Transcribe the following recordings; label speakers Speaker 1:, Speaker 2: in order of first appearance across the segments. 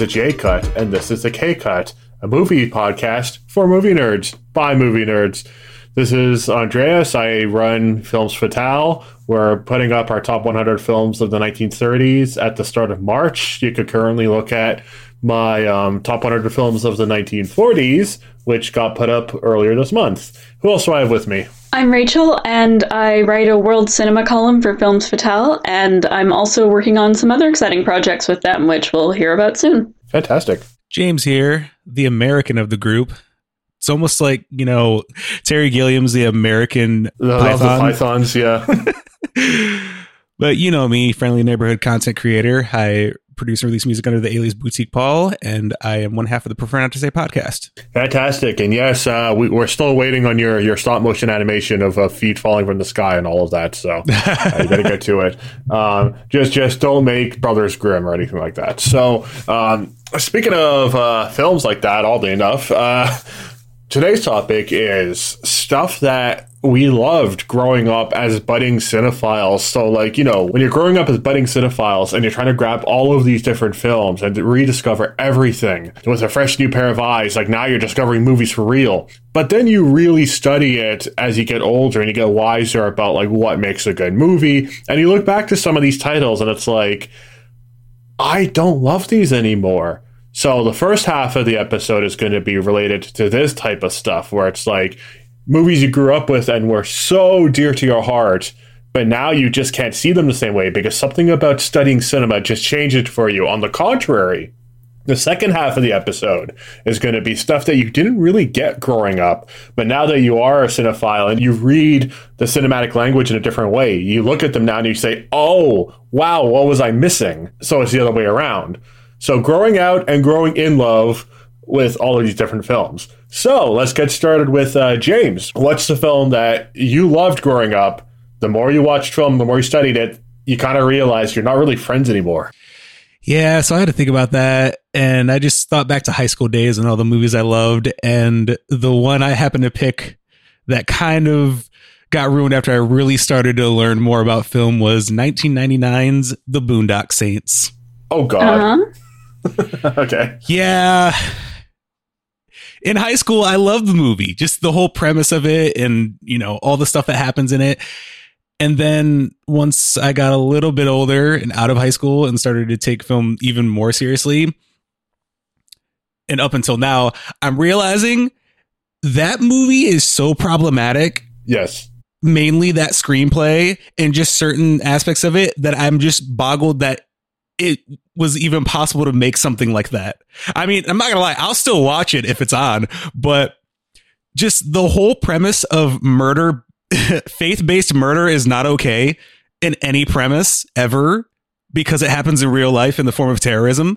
Speaker 1: was the J Cut, and this is the K Cut, a movie podcast for movie nerds by movie nerds. This is Andreas. I run Films Fatale. We're putting up our top 100 films of the 1930s at the start of March. You could currently look at my um, top 100 films of the 1940s, which got put up earlier this month. Who else do I have with me?
Speaker 2: I'm Rachael, and I write a world cinema column for Films Fatale, and I'm also working on some other exciting projects with them, which we'll hear about soon.
Speaker 1: Fantastic.
Speaker 3: James here, the American of the group. It's almost like, you know, Terry Gilliam's the American
Speaker 1: The,
Speaker 3: Python.
Speaker 1: the Pythons, yeah.
Speaker 3: but you know me, friendly neighborhood content creator. I produce and release music under the alias Boutique Paul, and I am one half of the Prefer Not to Say podcast.
Speaker 1: Fantastic. And yes, uh, we, we're still waiting on your, your stop motion animation of uh, feet falling from the sky and all of that. So uh, you got to get to it. Um, just just don't make Brothers Grimm or anything like that. So um, speaking of uh, films like that, oddly enough, uh, today's topic is stuff that we loved growing up as budding cinephiles. So, like, you know, when you're growing up as budding cinephiles and you're trying to grab all of these different films and rediscover everything with a fresh new pair of eyes, like now you're discovering movies for real. But then you really study it as you get older and you get wiser about like what makes a good movie. And you look back to some of these titles and it's like, I don't love these anymore. So the first half of the episode is going to be related to this type of stuff where it's like movies you grew up with and were so dear to your heart, but now you just can't see them the same way because something about studying cinema just changed it for you. On the contrary, the second half of the episode is going to be stuff that you didn't really get growing up, but now that you are a cinephile and you read the cinematic language in a different way, you look at them now and you say, oh, wow, what was I missing? So it's the other way around. So growing out and growing in love with all of these different films. So let's get started with uh, James. What's the film that you loved growing up? The more you watched film, the more you studied it, you kind of realize you're not really friends anymore.
Speaker 3: Yeah, so I had to think about that. And I just thought back to high school days and all the movies I loved. And the one I happened to pick that kind of got ruined after I really started to learn more about film was 1999's The Boondock Saints.
Speaker 1: Oh, God.
Speaker 2: Uh-huh.
Speaker 1: okay.
Speaker 3: Yeah. In high school, I loved the movie, just the whole premise of it and, you know, all the stuff that happens in it. And then once I got a little bit older and out of high school and started to take film even more seriously, and up until now, I'm realizing that movie is so problematic,
Speaker 1: Yes.
Speaker 3: mainly that screenplay and just certain aspects of it, that I'm just boggled that it was even possible to make something like that. I mean, I'm not gonna lie, I'll still watch it if it's on, but just the whole premise of murder, faith based murder is not okay in any premise ever because it happens in real life in the form of terrorism.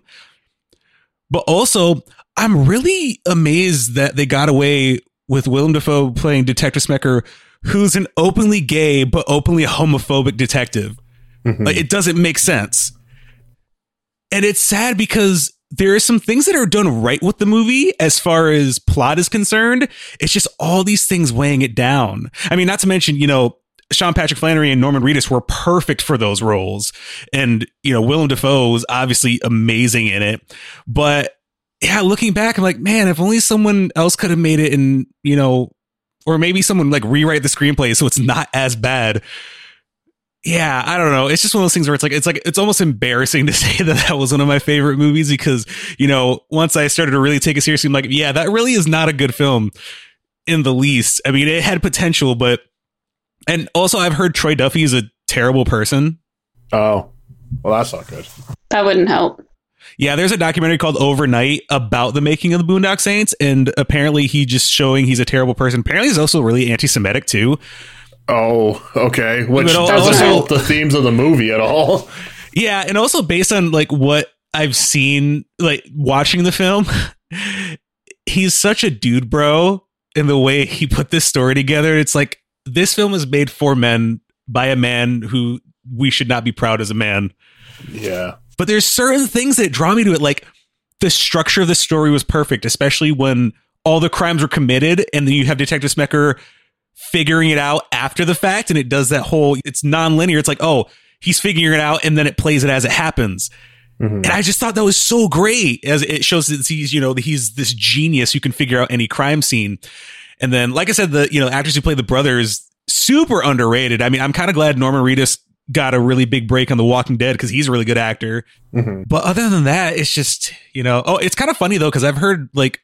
Speaker 3: But also, I'm really amazed that they got away with Willem Dafoe playing Detective Smecker, who's an openly gay but openly homophobic detective.
Speaker 1: Mhm.
Speaker 3: Like, it doesn't make sense. And it's sad because there are some things that are done right with the movie as far as plot is concerned. It's just all these things weighing it down. I mean, not to mention, you know, Sean Patrick Flanery and Norman Reedus were perfect for those roles. And, you know, Willem Dafoe was obviously amazing in it. But yeah, looking back, I'm like, man, if only someone else could have made it in, you know, or maybe someone like rewrite the screenplay so it's not as bad yeah, I don't know. It's just one of those things where it's like it's like it's almost embarrassing to say that that was one of my favorite movies because you know once I started to really take it seriously, I'm like, yeah, that really is not a good film in the least. I mean, it had potential, but and also I've heard Troy Duffy is a terrible person.
Speaker 1: Oh, well, that's not good.
Speaker 2: That wouldn't help.
Speaker 3: Yeah, there's a documentary called Overnight about the making of the Boondock Saints, and apparently he just showing he's a terrible person. Apparently he's also really anti-Semitic too.
Speaker 1: Oh, okay. Which
Speaker 3: But
Speaker 1: doesn't
Speaker 2: also-
Speaker 1: help the themes of the movie at all.
Speaker 3: Yeah, and also based on like what I've seen, like watching the film, he's such a dude, bro. In the way he put this story together, it's like this film is made for men by a man who we should not be proud as a man.
Speaker 1: Yeah.
Speaker 3: But there's certain things that draw me to it, like the structure of the story was perfect, especially when all the crimes were committed, and then you have Detective Smecker figuring it out after the fact, and it does that whole it's non-linear. It's like, oh, he's figuring it out, and then it plays it as it happens. And I just thought that was so great as it shows that he's, you know, he's this genius who can figure out any crime scene. And then, like I said, the, you know, actors who play the brothers, super underrated. I mean, I'm kind of glad Norman Reedus got a really big break on The Walking Dead because he's a really good actor.
Speaker 1: Mhm.
Speaker 3: But other than that, it's just, you know, oh, it's kind of funny though, because I've heard like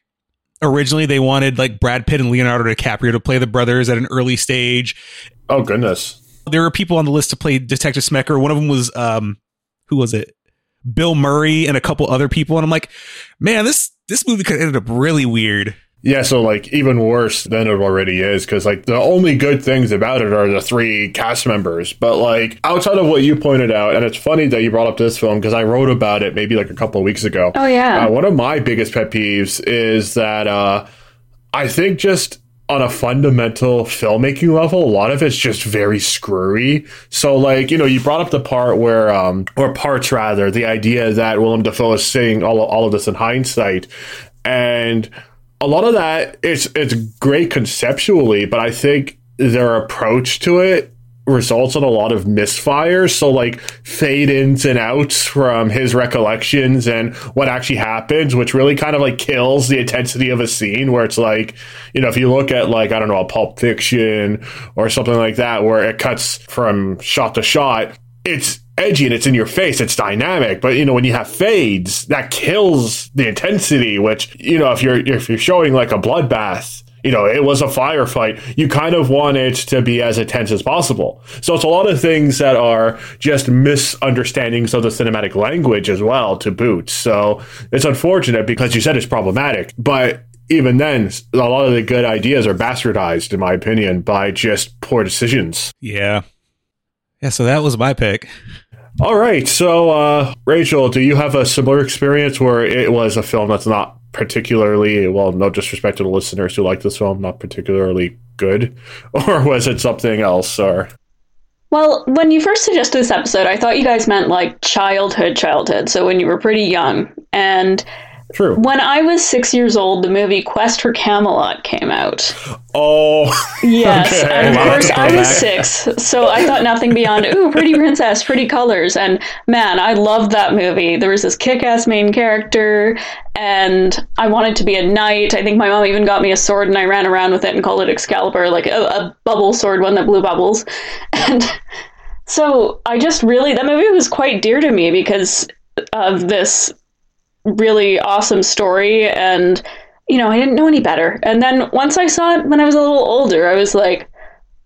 Speaker 3: originally they wanted like Brad Pitt and Leonardo DiCaprio to play the brothers at an early stage.
Speaker 1: Oh goodness.
Speaker 3: There were people on the list to play Detective Smecker. One of them was, um, who was it? Bill Murray and a couple other people. And I'm like, man, this, this movie could ended up really weird.
Speaker 1: Yeah, so like even worse than it already is because like the only good things about it are the three cast members. But like outside of what you pointed out, and it's funny that you brought up this film because I wrote about it maybe like a couple of weeks ago.
Speaker 2: Oh yeah.
Speaker 1: Uh, one of my biggest pet peeves is that uh, I think just on a fundamental filmmaking level, a lot of it's just very screwy. So, like, you know, you brought up the part where, um, or parts rather, the idea that Willem Dafoe is seeing all, all of this in hindsight. And a lot of that, it's, it's great conceptually, but I think their approach to it results in a lot of misfires. So like fade ins and outs from his recollections and what actually happens, which really kind of like kills the intensity of a scene where it's like, you know, if you look at like, I don't know, a Pulp Fiction or something like that, where it cuts from shot to shot, it's edgy and it's in your face, it's dynamic. But you know, when you have fades, that kills the intensity, which, you know, if you're if you're showing like a bloodbath, you know, it was a firefight. You kind of want it to be as intense as possible. So it's a lot of things that are just misunderstandings of the cinematic language as well to boot. So it's unfortunate because you said it's problematic, but even then, a lot of the good ideas are bastardized, in my opinion, by just poor decisions.
Speaker 3: Yeah. Yeah. So that was my pick.
Speaker 1: All right. So, uh, Rachael, do you have a similar experience where it was a film that's not particularly, well, no disrespect to the listeners who like this film, not particularly good? Or was it something else? Or
Speaker 2: Well, when you first suggested this episode, I thought you guys meant like childhood, childhood. So when you were pretty young. And
Speaker 1: true?
Speaker 2: when I was six years old, the movie Quest for Camelot came out.
Speaker 1: Oh,
Speaker 2: Yes,
Speaker 1: Okay.
Speaker 2: and of course I was six, so I thought nothing beyond ooh, pretty princess, pretty colors, and man, I loved that movie. There was this kick-ass main character, and I wanted to be a knight. I think my mom even got me a sword, and I ran around with it and called it Excalibur, like a, a bubble sword, one that blew bubbles, and so I just really that movie was quite dear to me because of this really awesome story and you know, I didn't know any better. And then once I saw it when I was a little older, I was like,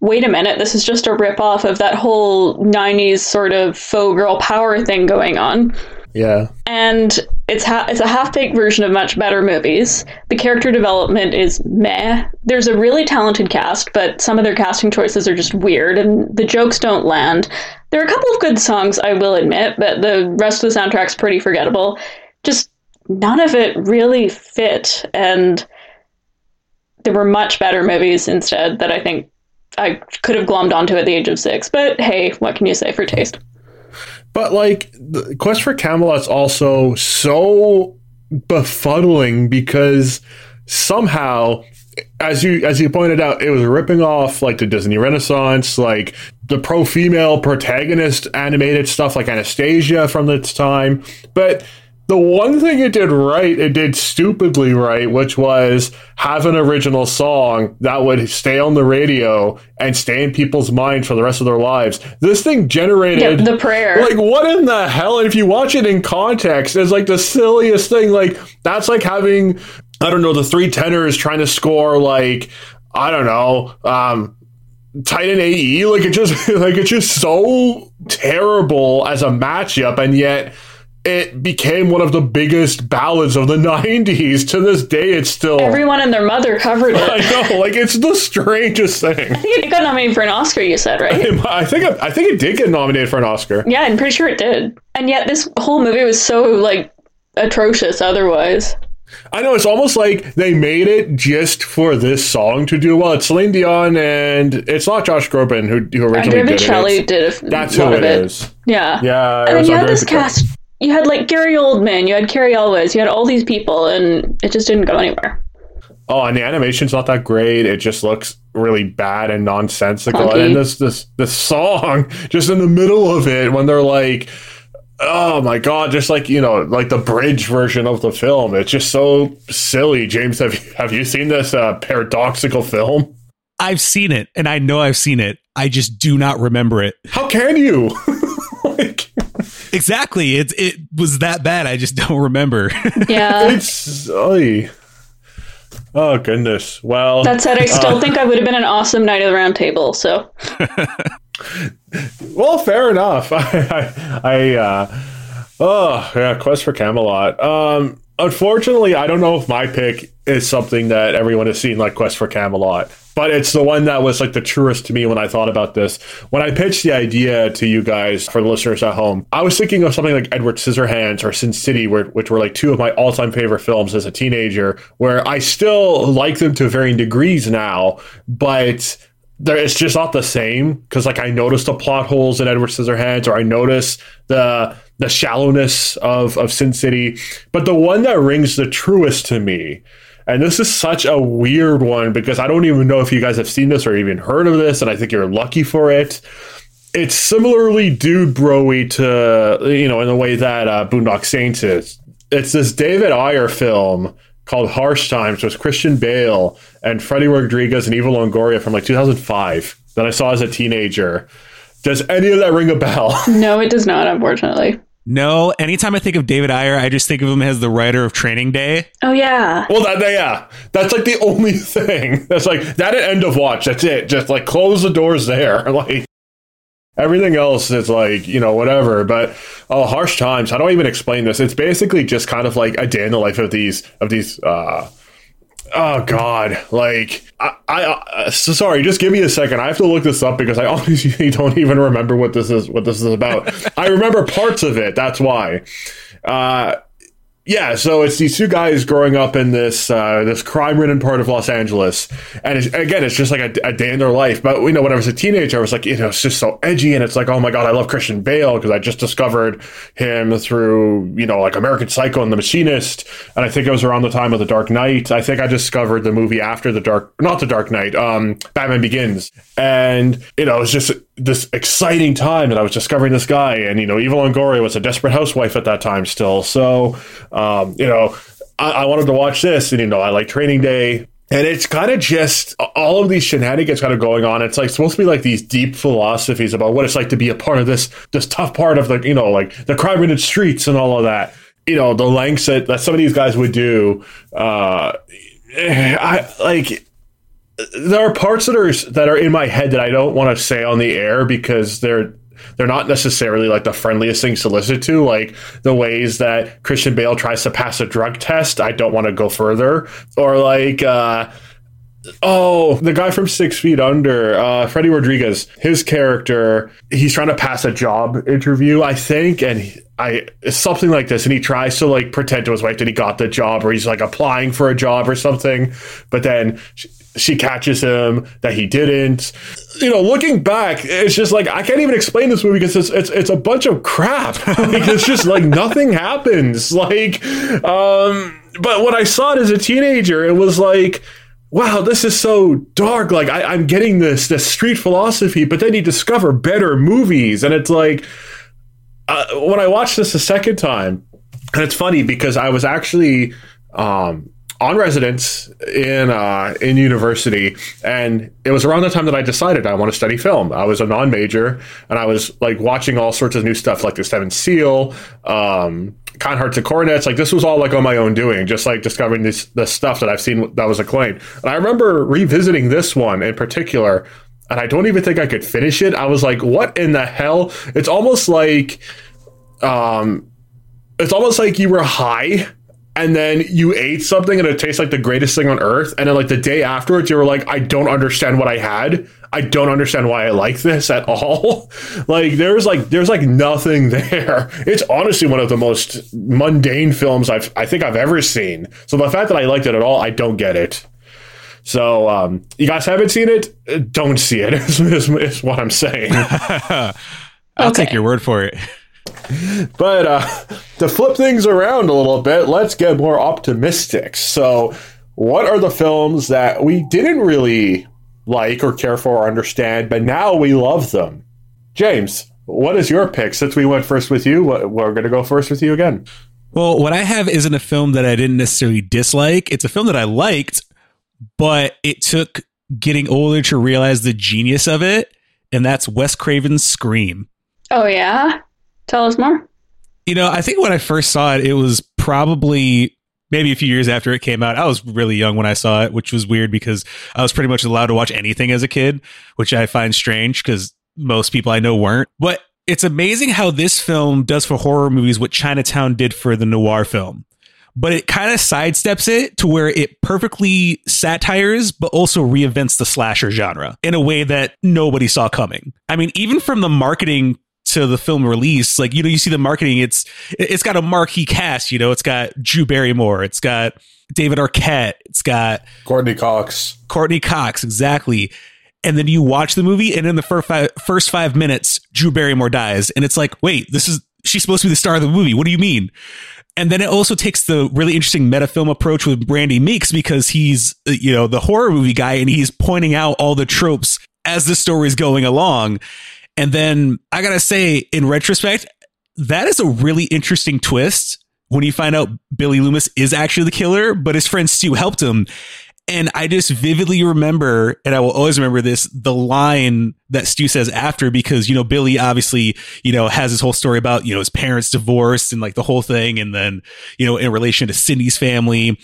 Speaker 2: wait a minute, this is just a rip off of that whole 90s sort of faux girl power thing going on.
Speaker 1: yeah.
Speaker 2: And it's ha- it's a half baked version of much better movies. The character development is meh. There's a really talented cast, but some of their casting choices are just weird, and the jokes don't land. There are a couple of good songs, I will admit, but the rest of the soundtrack's pretty forgettable. Just none of it really fit, and there were much better movies instead that I think I could have glommed onto at the age of six. But hey, what can you say for taste?
Speaker 1: But like, the Quest for Camelot's also so befuddling because somehow, as you as you pointed out, it was ripping off like the Disney Renaissance, like the pro female protagonist animated stuff like Anastasia from its time. But the one thing it did right, it did stupidly right, which was have an original song that would stay on the radio and stay in people's mind for the rest of their lives. This thing generated
Speaker 2: Yeah, the prayer.
Speaker 1: like what in the hell? And if you watch it in context, it's like the silliest thing. Like that's like having I don't know the three tenors trying to score like I don't know um Titan AE. Like it just like it's just so terrible as a matchup, and yet it became one of the biggest ballads of the '90s. To this day, it's still.
Speaker 2: Everyone and their mother covered it.
Speaker 1: I know, like it's the strangest thing.
Speaker 2: I think it got nominated for an Oscar. You said right?
Speaker 1: I think I think it did get nominated for an Oscar.
Speaker 2: Yeah, I'm pretty sure it did. And yet this whole movie was so like atrocious otherwise.
Speaker 1: I know it's almost like they made it just for this song to do well. It's Celine Dion and it's not Josh Groban who, who originally
Speaker 2: Andrea
Speaker 1: did
Speaker 2: Bocelli
Speaker 1: it.
Speaker 2: did a
Speaker 1: That's who
Speaker 2: of
Speaker 1: it is.
Speaker 2: Yeah.
Speaker 1: Yeah,
Speaker 2: And then you had this cast. You had like Gary Oldman, you had Cary Elwes, you had all these people, and it just didn't go anywhere.
Speaker 1: Oh, and the animation's not that great. It just looks really bad and nonsensical.
Speaker 2: Clunky.
Speaker 1: And this this this song, just in the middle of it, when they're like, oh my god, just like you know, like the bridge version of the film. It's just so silly. James, have you, have you seen this uh, paradoxical film?
Speaker 3: I've seen it, and I know I've seen it. I just do not remember it.
Speaker 1: How can you? like,
Speaker 3: Exactly. It it was that bad. I just don't remember.
Speaker 2: Yeah.
Speaker 1: it's oy. oh goodness. Well,
Speaker 2: That said, I still think I would have been an awesome Knight of the Round Table. So
Speaker 1: well, fair enough. I, I, I uh, oh yeah, Quest for Camelot. Um, unfortunately, I don't know if my pick is something that everyone has seen, like Quest for Camelot. But it's the one that was like the truest to me when I thought about this. When I pitched the idea to you guys, for the listeners at home, I was thinking of something like Edward Scissorhands or Sin City, which were like two of my all-time favorite films as a teenager. Where I still like them to varying degrees now, but there it's just not the same because like I noticed the plot holes in Edward Scissorhands or I notice the the shallowness of of Sin City. But the one that rings the truest to me, and this is such a weird one because I don't even know if you guys have seen this or even heard of this, and I think you're lucky for it. It's similarly dude broy to you know in the way that uh, Boondock Saints is. It's this David Ayer film called Harsh Times with Christian Bale and Freddie Rodriguez and Eva Longoria from like 2005 that I saw as a teenager. Does any of that ring a bell?
Speaker 2: no, it does not, unfortunately.
Speaker 3: No, anytime I think of David Ayer, I just think of him as the writer of Training Day.
Speaker 2: Oh yeah.
Speaker 1: well, that, yeah, that's like the only thing. That's like that at end of watch. That's it. Just like close the doors there. Like everything else is like you know whatever. But oh, harsh times. How do I even explain this? It's basically just kind of like a day in the life of these of these. uh Oh God! Like I, I, so sorry. Just give me a second. I have to look this up because I honestly don't even remember what this is. What this is about. I remember parts of it. That's why. Uh, yeah, so it's these two guys growing up in this uh, this crime ridden part of Los Angeles, and it's, again, it's just like a, a, day in their life. But you know, when I was a teenager, I was like, you know, it's just so edgy, and it's like, oh my god, I love Christian Bale because I just discovered him through you know like American Psycho and The Machinist, and I think it was around the time of The Dark Knight. I think I discovered the movie after the Dark, not The Dark Knight, um, Batman Begins, and you know, it's just this exciting time that I was discovering this guy, and you know, Eva Longoria was a desperate housewife at that time still, so um, you know, I, I, wanted to watch this, and you know, I like Training Day. And it's kind of just all of these shenanigans kind of going on. It's like supposed to be like these deep philosophies about what it's like to be a part of this this tough part of the you know like the crime ridden streets and all of that. You know the lengths that, that some of these guys would do. Uh, I like there are parts that are that are in my head that I don't want to say on the air because they're they're not necessarily like the friendliest things to listen to. Like the ways that Christian Bale tries to pass a drug test, I don't want to go further. Or like, uh, Oh, the guy from Six Feet Under, uh, Freddie Rodriguez, his character, he's trying to pass a job interview, I think, and I something like this, and he tries to like pretend to his wife that he got the job, or he's like applying for a job or something, but then she, she catches him that he didn't. You know, looking back, it's just like I can't even explain this movie because it's it's, it's a bunch of crap. like, it's just like nothing happens. Like, um, but when I saw it as a teenager, it was like wow, this is so dark. Like I, am getting this this street philosophy, but then you discover better movies, and it's like uh, when I watched this a second time, and it's funny because I was actually um, on residence in uh, in university, and it was around the time that I decided I want to study film. I was a non major, and I was like watching all sorts of new stuff, like the Seventh Seal. Um, Kind Hearts and Coronets. Like this was all like on my own doing, just like discovering this the stuff that I've seen that was acclaimed. And I remember revisiting this one in particular, and I don't even think I could finish it. I was like, what in the hell? It's almost like um it's almost like you were high and then you ate something and it tastes like the greatest thing on earth and then like the day afterwards you were like i don't understand what i had. I don't understand why i like this at all. Like there's like there's like nothing there. It's honestly one of the most mundane films i've i think i've ever seen. So the fact that i liked it at all i don't get it. So um, you guys haven't seen it? Don't see it is, is, is what i'm saying.
Speaker 3: I'll
Speaker 2: Okay.
Speaker 3: take your word for it.
Speaker 1: But uh, to flip things around a little bit, let's get more optimistic. So, what are the films that we didn't really like or care for or understand, but now we love them? James, what is your pick? Since we went first with you, we're going to go first with you again.
Speaker 3: Well, what I have isn't a film that I didn't necessarily dislike. It's a film that I liked, but it took getting older to realize the genius of it, and that's Wes Craven's Scream.
Speaker 2: Oh yeah, tell us more.
Speaker 3: You know, I think when I first saw it, it was probably maybe a few years after it came out. I was really young when I saw it, which was weird because I was pretty much allowed to watch anything as a kid, which I find strange because most people I know weren't. But it's amazing how this film does for horror movies what Chinatown did for the noir film. But it kind of sidesteps it to where it perfectly satires, but also reinvents the slasher genre in a way that nobody saw coming. I mean, even from the marketing to the film release, like you know, you see the marketing. It's it's got a marquee cast. You know, it's got Drew Barrymore. It's got David Arquette. It's got
Speaker 1: Courteney Cox.
Speaker 3: Courteney Cox, exactly and then you watch the movie, and in the first five, first five minutes, Drew Barrymore dies, and it's like, wait, this is she's supposed to be the star of the movie. What do you mean? And then it also takes the really interesting meta film approach with Randy Meeks because he's you know the horror movie guy, and he's pointing out all the tropes as the story's going along. And then I gotta say, in retrospect, that is a really interesting twist when you find out Billy Loomis is actually the killer, but his friend Stu helped him. And I just vividly remember, and I will always remember this, the line that Stu says after, because, you know, Billy obviously, you know, has his whole story about, you know, his parents divorced and like the whole thing. And then, you know, in relation to Cindy's family.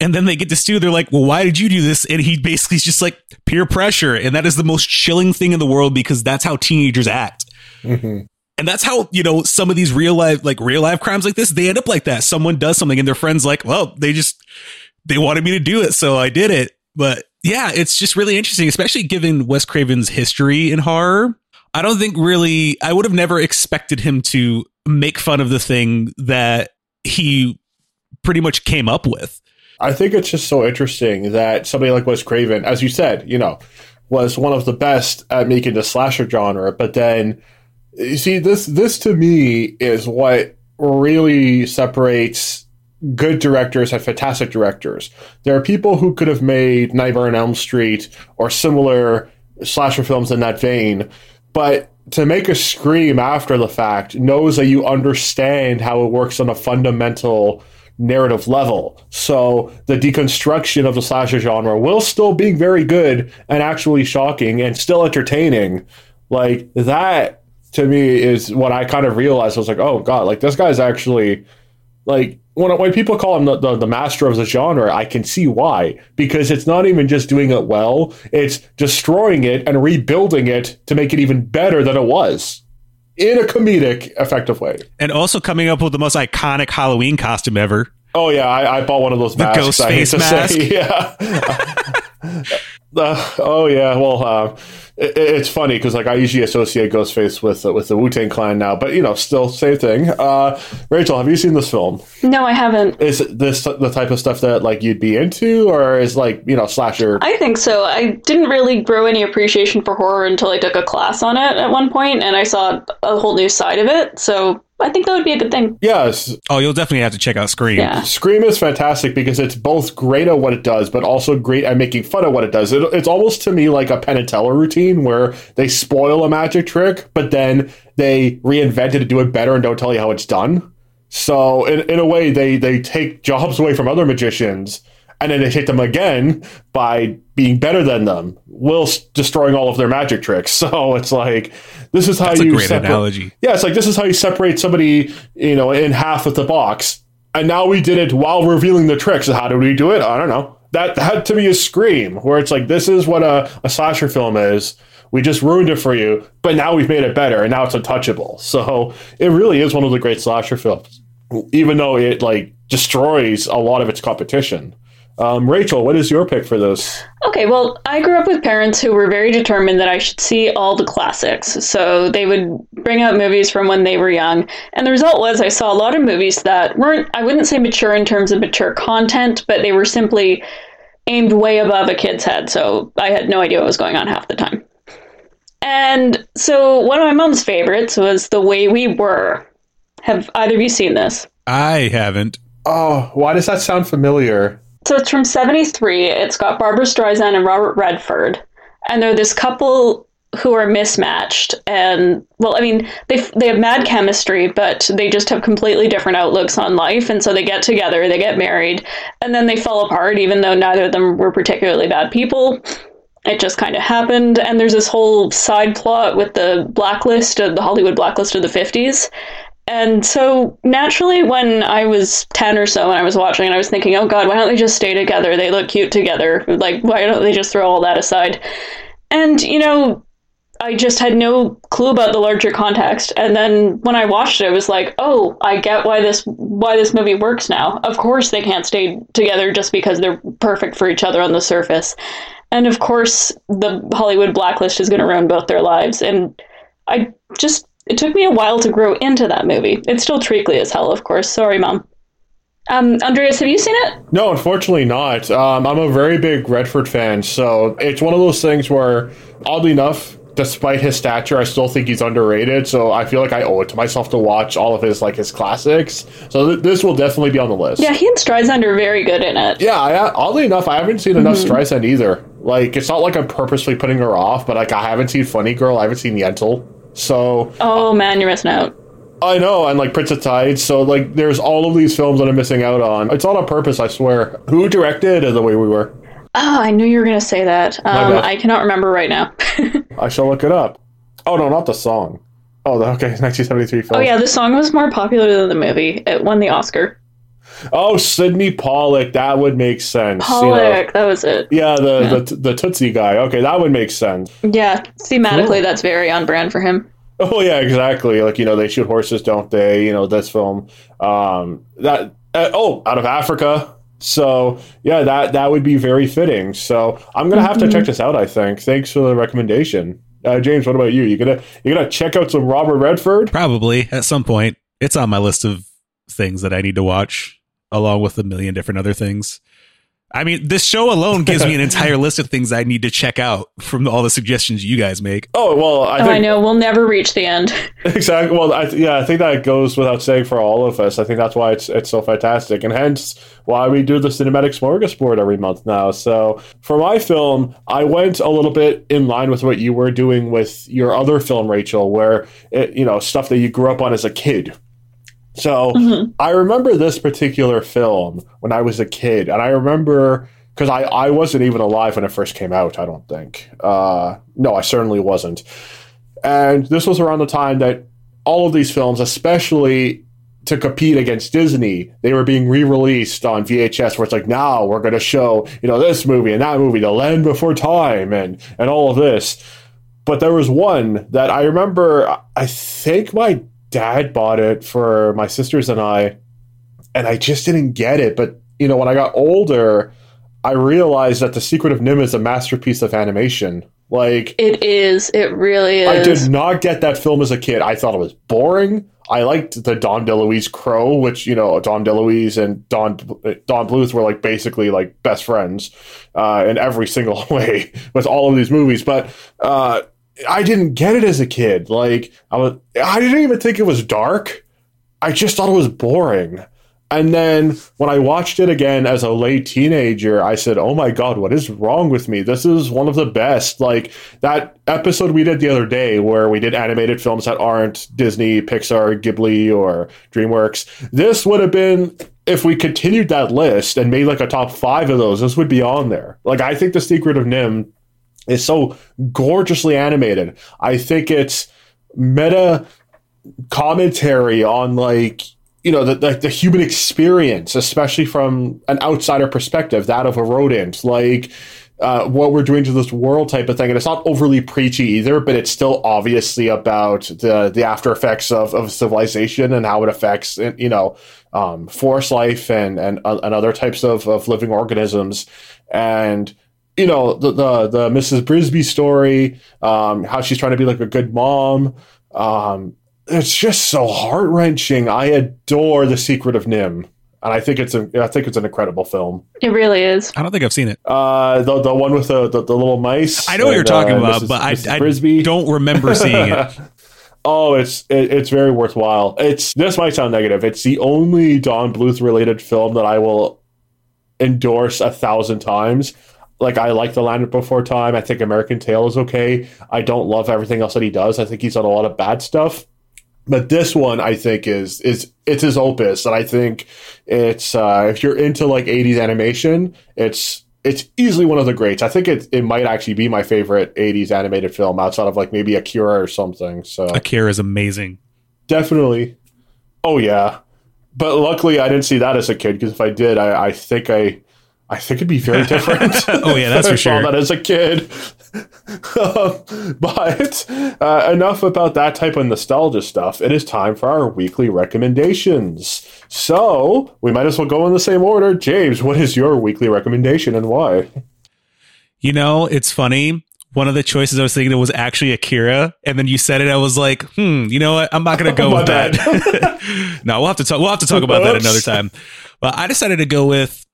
Speaker 3: And then they get to Stu, they're like, well, why did you do this? And he basically is just like peer pressure. And that is the most chilling thing in the world because that's how teenagers act. Mm-hmm. And that's how, you know, some of these real life, like real life crimes like this, they end up like that. Someone does something and their friend's like, well, they just, they wanted me to do it, so I did it. But yeah, it's just really interesting, especially given Wes Craven's history in horror. I don't think really, I would have never expected him to make fun of the thing that he pretty much came up with.
Speaker 1: I think it's just so interesting that somebody like Wes Craven, as you said, you know, was one of the best at making the slasher genre, but then you see this this to me is what really separates good directors and fantastic directors. There are people who could have made Nightmare on Elm Street or similar slasher films in that vein, but to make a scream after the fact knows that you understand how it works on a fundamental narrative level. So the deconstruction of the slasher genre will still be very good and actually shocking and still entertaining. Like that to me is what I kind of realized. I was like, oh god, like this guy's actually like when, when people call him the, the, the, master of the genre, I can see why. Because it's not even just doing it well, it's destroying it and rebuilding it to make it even better than it was in a comedic, effective way.
Speaker 3: And also coming up with the most iconic Halloween costume ever.
Speaker 1: Oh, yeah. I, I bought one of those
Speaker 3: the
Speaker 1: masks.
Speaker 3: ghost face mask.
Speaker 1: Say, yeah. uh, oh, yeah. Well, uh, it, it's funny because like I usually associate Ghostface with uh, with the Wu Tang Clan now, but you know, still same thing. Uh, Rachael, have you seen this film?
Speaker 2: No, I haven't.
Speaker 1: Is this the type of stuff that like you'd be into, or is like you know slasher?
Speaker 2: I think so. I didn't really grow any appreciation for horror until I took a class on it at one point, and I saw a whole new side of it. So I think that would be a good thing.
Speaker 1: Yes.
Speaker 3: Oh, you'll definitely have to check out Scream.
Speaker 2: Yeah.
Speaker 1: Scream is fantastic because it's both great at what it does, but also great at making fun of what it does. It, it's almost to me like a Penn and Teller routine where they spoil a magic trick, but then they reinvent it to do it better and don't tell you how it's done. So in, in a way, they they take jobs away from other magicians and then they hit them again by being better than them, whilst destroying all of their magic tricks. So it's like this is how
Speaker 3: That's
Speaker 1: you
Speaker 3: a great
Speaker 1: separ-
Speaker 3: analogy.
Speaker 1: Yeah, it's like this is how you separate somebody, you know, in half with the box. And now we did it while revealing the tricks. How did we do it? I don't know. That that to me is Scream, where it's like this is what a, a slasher film is. We just ruined it for you, but now we've made it better, and now it's untouchable. So it really is one of the great slasher films, even though it like destroys a lot of its competition. Um, Rachael, what is your pick for this?
Speaker 2: Okay, well, I grew up with parents who were very determined that I should see all the classics. So they would bring out movies from when they were young. And the result was I saw a lot of movies that weren't, I wouldn't say mature in terms of mature content, but they were simply aimed way above a kid's head. So I had no idea what was going on half the time. And so one of my mom's favorites was The Way We Were. Have either of you seen this?
Speaker 3: I haven't.
Speaker 1: Oh, why does that sound familiar?
Speaker 2: So it's from 73. It's got Barbra Streisand and Robert Redford. And they're this couple who are mismatched and well i mean they they have mad chemistry but they just have completely different outlooks on life and so they get together they get married and then they fall apart even though neither of them were particularly bad people it just kind of happened and there's this whole side plot with the blacklist of the hollywood blacklist of the 50s and so naturally, when I was 10 or so and I was watching, and I was thinking, oh God, why don't they just stay together? They look cute together. Like, why don't they just throw all that aside? And, you know, I just had no clue about the larger context. And then when I watched it, I was like, oh, I get why this why this movie works now. Of course they can't stay together just because they're perfect for each other on the surface. And of course the Hollywood blacklist is gonna ruin both their lives. And I just it took me a while to grow into that movie. It's still treacly as hell, of course. Sorry, mom. Um, Andreas, have you seen it?
Speaker 1: No, unfortunately not. Um, I'm a very big Redford fan, so it's one of those things where, oddly enough, despite his stature, I still think he's underrated. So I feel like I owe it to myself to watch all of his like his classics. So th- this will definitely be on the list.
Speaker 2: Yeah, he and Streisand are very good in it.
Speaker 1: Yeah, I, oddly enough, I haven't seen enough mm-hmm. Streisand either. Like, it's not like I'm purposely putting her off, but like I haven't seen Funny Girl, I haven't seen Yentl. So
Speaker 2: Oh man, you're missing out.
Speaker 1: I know, and like Prince of Tides, so like there's all of these films that I'm missing out on. It's all on purpose, I swear. Who directed The Way We Were?
Speaker 2: Oh, I knew you were gonna say that. Um, I cannot remember right now.
Speaker 1: I shall look it up. Oh no, not the song. Oh, okay, 1973 film.
Speaker 2: Oh yeah, the song was more popular than the movie. It won the Oscar.
Speaker 1: Oh, Sydney Pollack, that would make sense.
Speaker 2: Pollack, you know. that was it.
Speaker 1: Yeah, the, yeah. the the Tootsie guy. Okay, that would make sense.
Speaker 2: Yeah, thematically, cool. that's very on brand for him.
Speaker 1: Oh yeah, exactly. Like you know, they shoot horses, don't they? You know, this film. Um, that uh, oh, out of Africa. So yeah, that that would be very fitting. So I'm gonna have mm-hmm. to check this out. I think. Thanks for the recommendation, uh, James. What about you? You gonna you gonna check out some Robert Redford?
Speaker 3: Probably at some point. It's on my list of things that I need to watch along with a million different other things. I mean, this show alone gives me an entire list of things I need to check out from all the suggestions you guys make.
Speaker 1: Oh well, I,
Speaker 2: oh, I know we'll never reach the end.
Speaker 1: exactly. Well, I, yeah, I think that goes without saying for all of us. I think that's why it's it's so fantastic, and hence why we do the cinematic smorgasbord every month now. So for my film, I went a little bit in line with what you were doing with your other film, Rachael, where it, you know stuff that you grew up on as a kid so mm-hmm. I remember this particular film when I was a kid, and I remember because I, I wasn't even alive when it first came out, I don't think. Uh, no, I certainly wasn't. And this was around the time that all of these films, especially to compete against Disney, they were being re-released on VHS. Where it's like, now we're going to show, you know, this movie and that movie, The Land Before Time, and and all of this. But there was one that I remember. I think my dad bought it for my sisters and I, and I just didn't get it. But you know, when I got older, I realized that The Secret of NIMH is a masterpiece of animation. Like
Speaker 2: it is, it really is.
Speaker 1: I did not get that film as a kid. I thought it was boring. I liked the Dom DeLuise Crow, which you know Dom DeLuise and Don Don Bluth were like basically like best friends uh, in every single way with all of these movies. But uh, I didn't get it as a kid. Like I was, I didn't even think it was dark. I just thought it was boring. And then when I watched it again as a late teenager, I said, "Oh my god, what is wrong with me? This is one of the best." Like that episode we did the other day where we did animated films that aren't Disney, Pixar, Ghibli, or DreamWorks. This would have been if we continued that list and made like a top five of those. This would be on there. Like I think the Secret of NIMH is so gorgeously animated. I think it's meta commentary on like you know the, the, the human experience, especially from an outsider perspective, that of a rodent, like. Uh, what we're doing to this world type of thing and it's not overly preachy either but it's still obviously about the the after effects of, of civilization and how it affects you know um, forest life and and, and other types of, of living organisms and you know the the, the Mrs. Brisby story, um, how she's trying to be like a good mom. Um, it's just so heart wrenching. I adore the Secret of NIMH, And I think it's a, I think it's an incredible film.
Speaker 2: It really is.
Speaker 3: I don't think I've seen it.
Speaker 1: Uh, the the one with the the, the little mice.
Speaker 3: I know and, what you're talking uh, about, Mrs., but Mrs. I, Brisby. I don't remember seeing it.
Speaker 1: oh, it's it, it's very worthwhile. It's this might sound negative. It's the only Don Bluth related film that I will endorse a thousand times. Like I like The Land Before Time. I think American Tail is okay. I don't love everything else that he does. I think he's done a lot of bad stuff. But this one, I think, is is it's his opus, and I think it's uh, if you're into like '80s animation, it's it's easily one of the greats. I think it it might actually be my favorite '80s animated film outside of like maybe Akira or something. So
Speaker 3: Akira is amazing.
Speaker 1: Definitely. Oh yeah, but luckily I didn't see that as a kid because if I did, I, I think I I think it'd be very different.
Speaker 3: oh yeah, that's for sure.
Speaker 1: that as a kid. but uh, enough about that type of nostalgia stuff. It is time for our weekly recommendations. So we might as well go in the same order. James, what is your weekly recommendation and why?
Speaker 3: You know, it's funny. One of the choices I was thinking of was actually Akira, and then you said it. I was like, hmm, you know what? I'm not going to go with that. no, we'll have to talk. We'll have to talk about Oops. that another time. But I decided to go with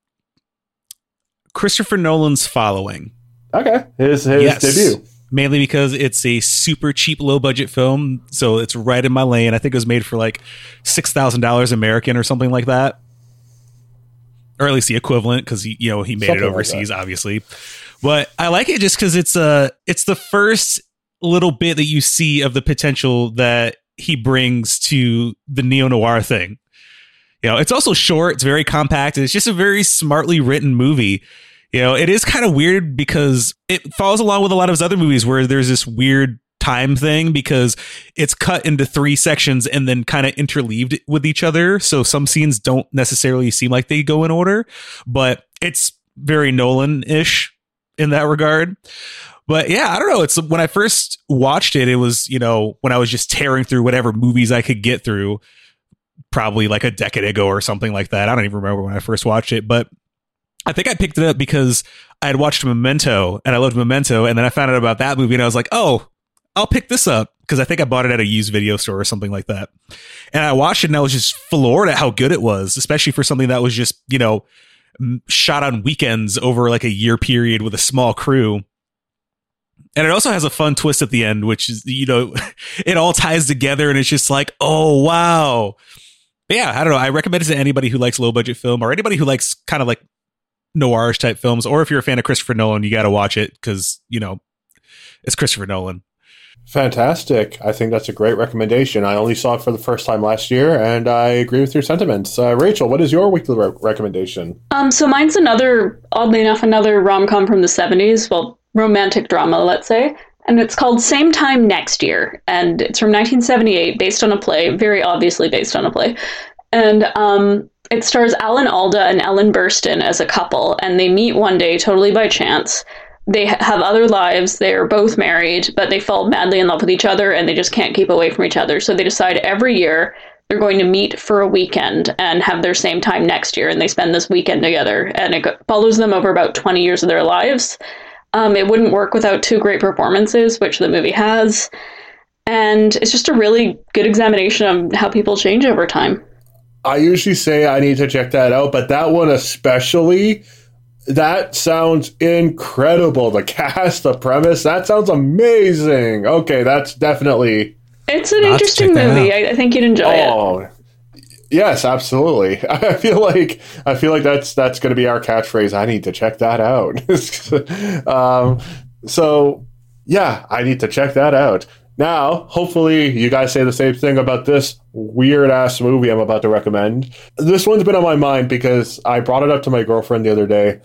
Speaker 3: Christopher Nolan's Following.
Speaker 1: Okay, his his yes. debut.
Speaker 3: Mainly because it's a super cheap, low budget film, so it's right in my lane. I think it was made for like six thousand dollars American or something like that, or at least the equivalent, because you know he made something it overseas, like obviously. But I like it just because it's a uh, it's the first little bit that you see of the potential that he brings to the neo noir thing. You know, it's also short, it's very compact, and it's just a very smartly written movie. You know, it is kind of weird because it follows along with a lot of his other movies where there's this weird time thing because it's cut into three sections and then kind of interleaved with each other. So some scenes don't necessarily seem like they go in order, but it's very Nolan ish in that regard. But yeah, I don't know. It's when I first watched it, it was, you know, when I was just tearing through whatever movies I could get through, probably like a decade ago or something like that. I don't even remember when I first watched it, but I think I picked it up because I had watched Memento and I loved Memento. And then I found out about that movie and I was like, oh, I'll pick this up because I think I bought it at a used video store or something like that. And I watched it and I was just floored at how good it was, especially for something that was just, you know, shot on weekends over like a year period with a small crew. And it also has a fun twist at the end, which is, you know, it all ties together and it's just like, oh, wow. But yeah, I don't know. I recommend it to anybody who likes low budget film or anybody who likes kind of like noirish type films. Or if you're a fan of Christopher Nolan, you got to watch it because, you know, it's Christopher Nolan.
Speaker 1: Fantastic. I think that's a great recommendation. I only saw it for the first time last year, and I agree with your sentiments. Uh, Rachael, what is your weekly re- recommendation?
Speaker 2: Um, so mine's another, oddly enough, another rom com from the 70s. Well, romantic drama, let's say. And it's called Same Time Next Year. And it's from 1978, based on a play, very obviously based on a play. And um, it stars Alan Alda and Ellen Burstyn as a couple, and they meet one day totally by chance they have other lives. They're both married, but they fall madly in love with each other and they just can't keep away from each other. So they decide every year they're going to meet for a weekend and have their same time next year. And they spend this weekend together. And it follows them over about 20 years of their lives. Um, it wouldn't work without two great performances, which the movie has. And it's just a really good examination of how people change over time.
Speaker 1: I usually say I need to check that out, but that one especially that sounds incredible. The cast, the premise, that sounds amazing. Okay, that's definitely.
Speaker 2: It's an interesting movie. I, I, think you'd enjoy oh, it.
Speaker 1: Yes, absolutely. I feel like I feel like that's that's going to be our catchphrase. I need to check that out. um, so yeah, I need to check that out. Now, hopefully, you guys say the same thing about this weird ass movie I'm about to recommend. This one's been on my mind because I brought it up to my girlfriend the other day,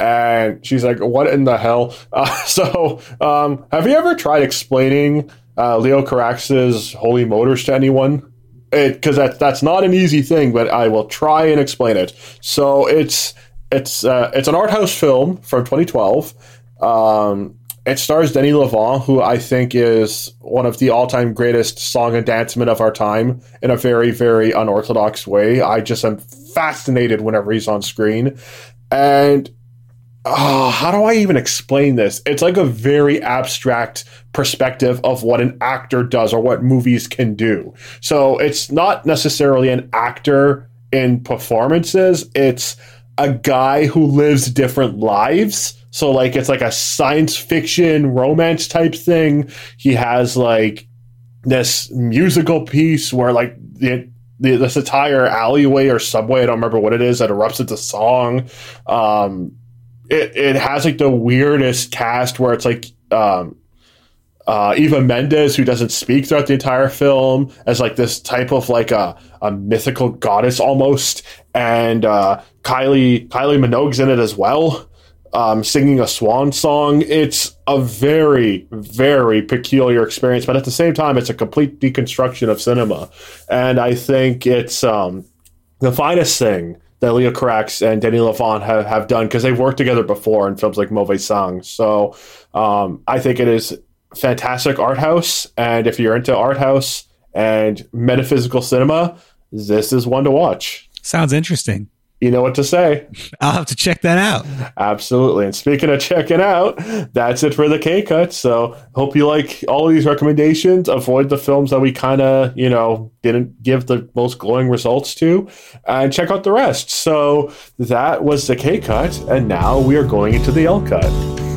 Speaker 1: and she's like, "What in the hell?" Uh, so, um, have you ever tried explaining uh, Leos Carax's Holy Motors to anyone? Because that that's not an easy thing, but I will try and explain it. So it's it's uh, it's an art house film from 2012. Um, it stars Denis Lavant, who I think is one of the all-time greatest song and dance men of our time in a very, very unorthodox way. I just am fascinated whenever he's on screen. And oh, how do I even explain this? It's like a very abstract perspective of what an actor does or what movies can do. So it's not necessarily an actor in performances, it's a guy who lives different lives so like it's like a science fiction romance type thing. He has like this musical piece where like the, the this entire alleyway or subway, I don't remember what it is, that erupts into song. Um, it, it has like the weirdest cast where it's like um, uh, Eva Mendes, who doesn't speak throughout the entire film, as like this type of like a, a mythical goddess almost, and uh, Kylie Kylie Minogue's in it as well, um, singing a swan song. It's a very very peculiar experience, but at the same time, it's a complete deconstruction of cinema, and I think it's um, the finest thing that Leos Carax and Denis Lavant have, have done because they've worked together before in films like Mauvais Sang. So um, I think it is fantastic art house. And if you're into art house and metaphysical cinema, this is one to watch.
Speaker 3: Sounds interesting.
Speaker 1: You know what to say.
Speaker 3: I'll have to check that out.
Speaker 1: Absolutely. And speaking of checking out, that's it for the K cut. So hope you like all of these recommendations. Avoid the films that we kind of, you know, didn't give the most glowing results to, and check out the rest. So that was the K cut, and now we are going into the L cut.